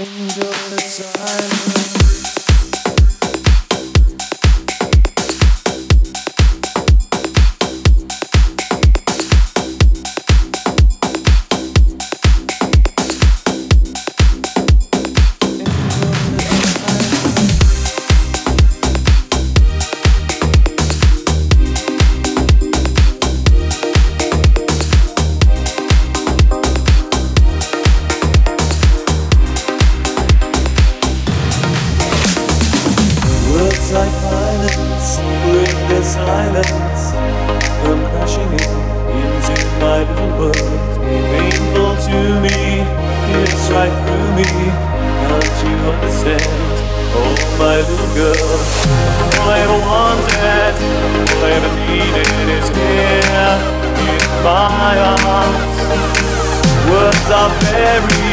Enjoy the silence. Like violence with the silence. Come crashing in into my little world. Painful to me, it's right through me. Can't you understand? Oh, my little girl. All I ever wanted, all I ever needed is here in my arms. Words are very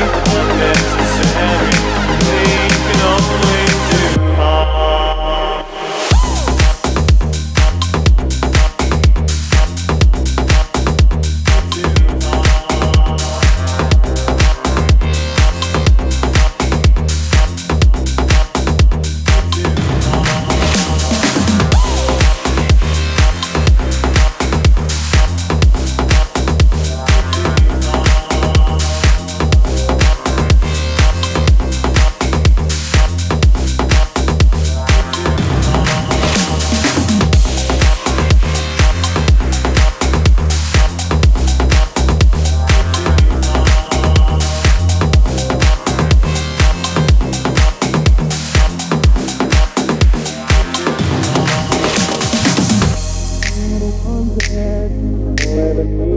in